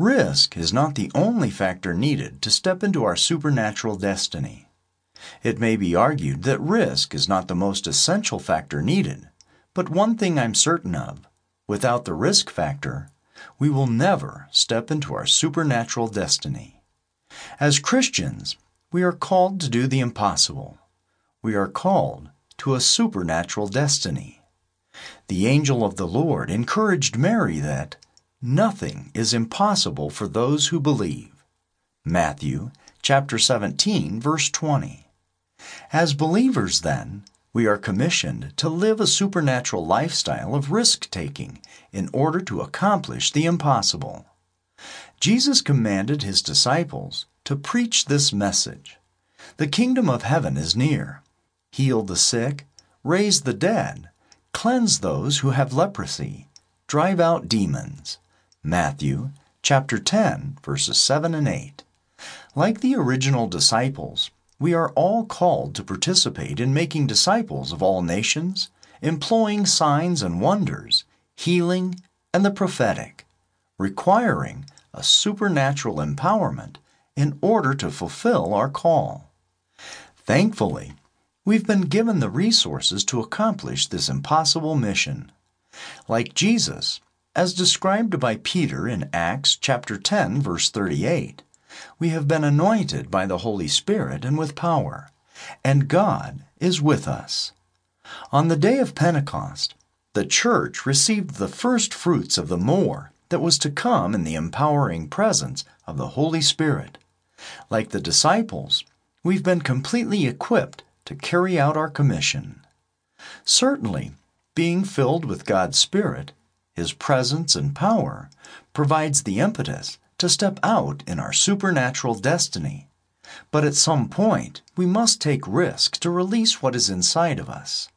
Risk is not the only factor needed to step into our supernatural destiny. It may be argued that risk is not the most essential factor needed, but one thing I'm certain of without the risk factor, we will never step into our supernatural destiny. As Christians, we are called to do the impossible. We are called to a supernatural destiny. The angel of the Lord encouraged Mary that nothing is impossible for those who believe. Matthew chapter 17 verse 20. As believers, then, we are commissioned to live a supernatural lifestyle of risk taking in order to accomplish the impossible. Jesus commanded his disciples to preach this message The kingdom of heaven is near. Heal the sick, raise the dead, cleanse those who have leprosy, drive out demons. Matthew chapter 10 verses 7 and 8. Like the original disciples, we are all called to participate in making disciples of all nations, employing signs and wonders, healing, and the prophetic, requiring a supernatural empowerment in order to fulfill our call. Thankfully, we've been given the resources to accomplish this impossible mission. Like Jesus, as described by Peter in Acts chapter 10 verse 38, we have been anointed by the Holy Spirit and with power, and God is with us. On the day of Pentecost, the church received the first fruits of the more that was to come in the empowering presence of the Holy Spirit. Like the disciples, we've been completely equipped to carry out our commission. Certainly, being filled with God's Spirit, His presence and power, provides the impetus to step out in our supernatural destiny. But at some point, we must take risk to release what is inside of us.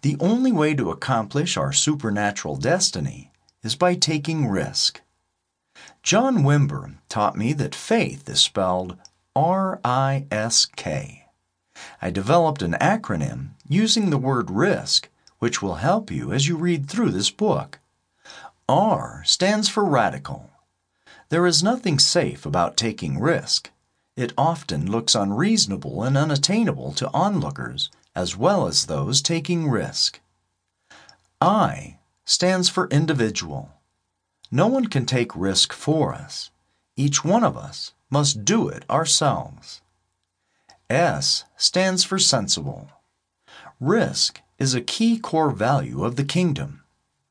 The only way to accomplish our supernatural destiny is by taking risk. John Wimber taught me that faith is spelled R I S K. I developed an acronym using the word risk, which will help you as you read through this book. R stands for radical. There is nothing safe about taking risk. It often looks unreasonable and unattainable to onlookers as well as those taking risk. I stands for individual. No one can take risk for us. Each one of us must do it ourselves. S stands for sensible. Risk is a key core value of the kingdom.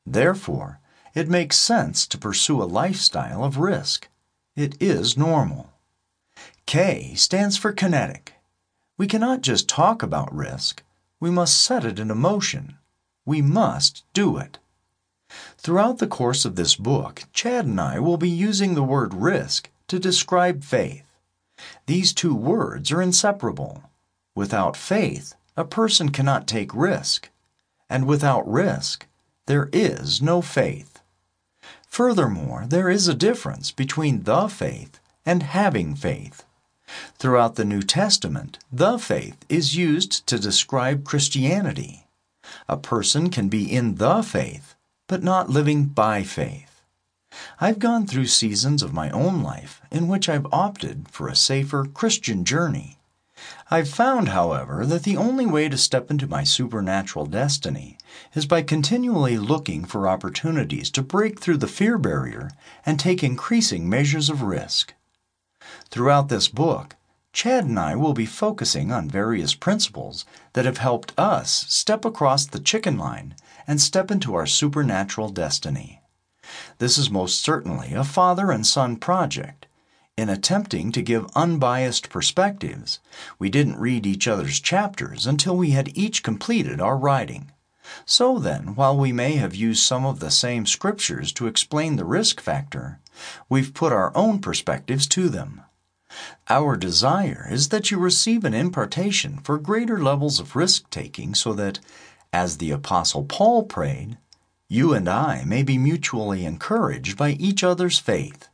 Therefore, it makes sense to pursue a lifestyle of risk. It is normal. K stands for kinetic. We cannot just talk about risk. We must set it into motion. We must do it. Throughout the course of this book, Chad and I will be using the word risk to describe faith. These two words are inseparable. Without faith, a person cannot take risk. And without risk, there is no faith. Furthermore, there is a difference between the faith and having faith. Throughout the New Testament, the faith is used to describe Christianity. A person can be in the faith, but not living by faith. I've gone through seasons of my own life in which I've opted for a safer Christian journey. I've found, however, that the only way to step into my supernatural destiny is by continually looking for opportunities to break through the fear barrier and take increasing measures of risk. Throughout this book, Chad and I will be focusing on various principles that have helped us step across the chicken line and step into our supernatural destiny. This is most certainly a father and son project in attempting to give unbiased perspectives, we didn't read each other's chapters until we had each completed our writing. So then, while we may have used some of the same scriptures to explain the risk factor, we've put our own perspectives to them. Our desire is that you receive an impartation for greater levels of risk taking so that, as the Apostle Paul prayed, you and I may be mutually encouraged by each other's faith.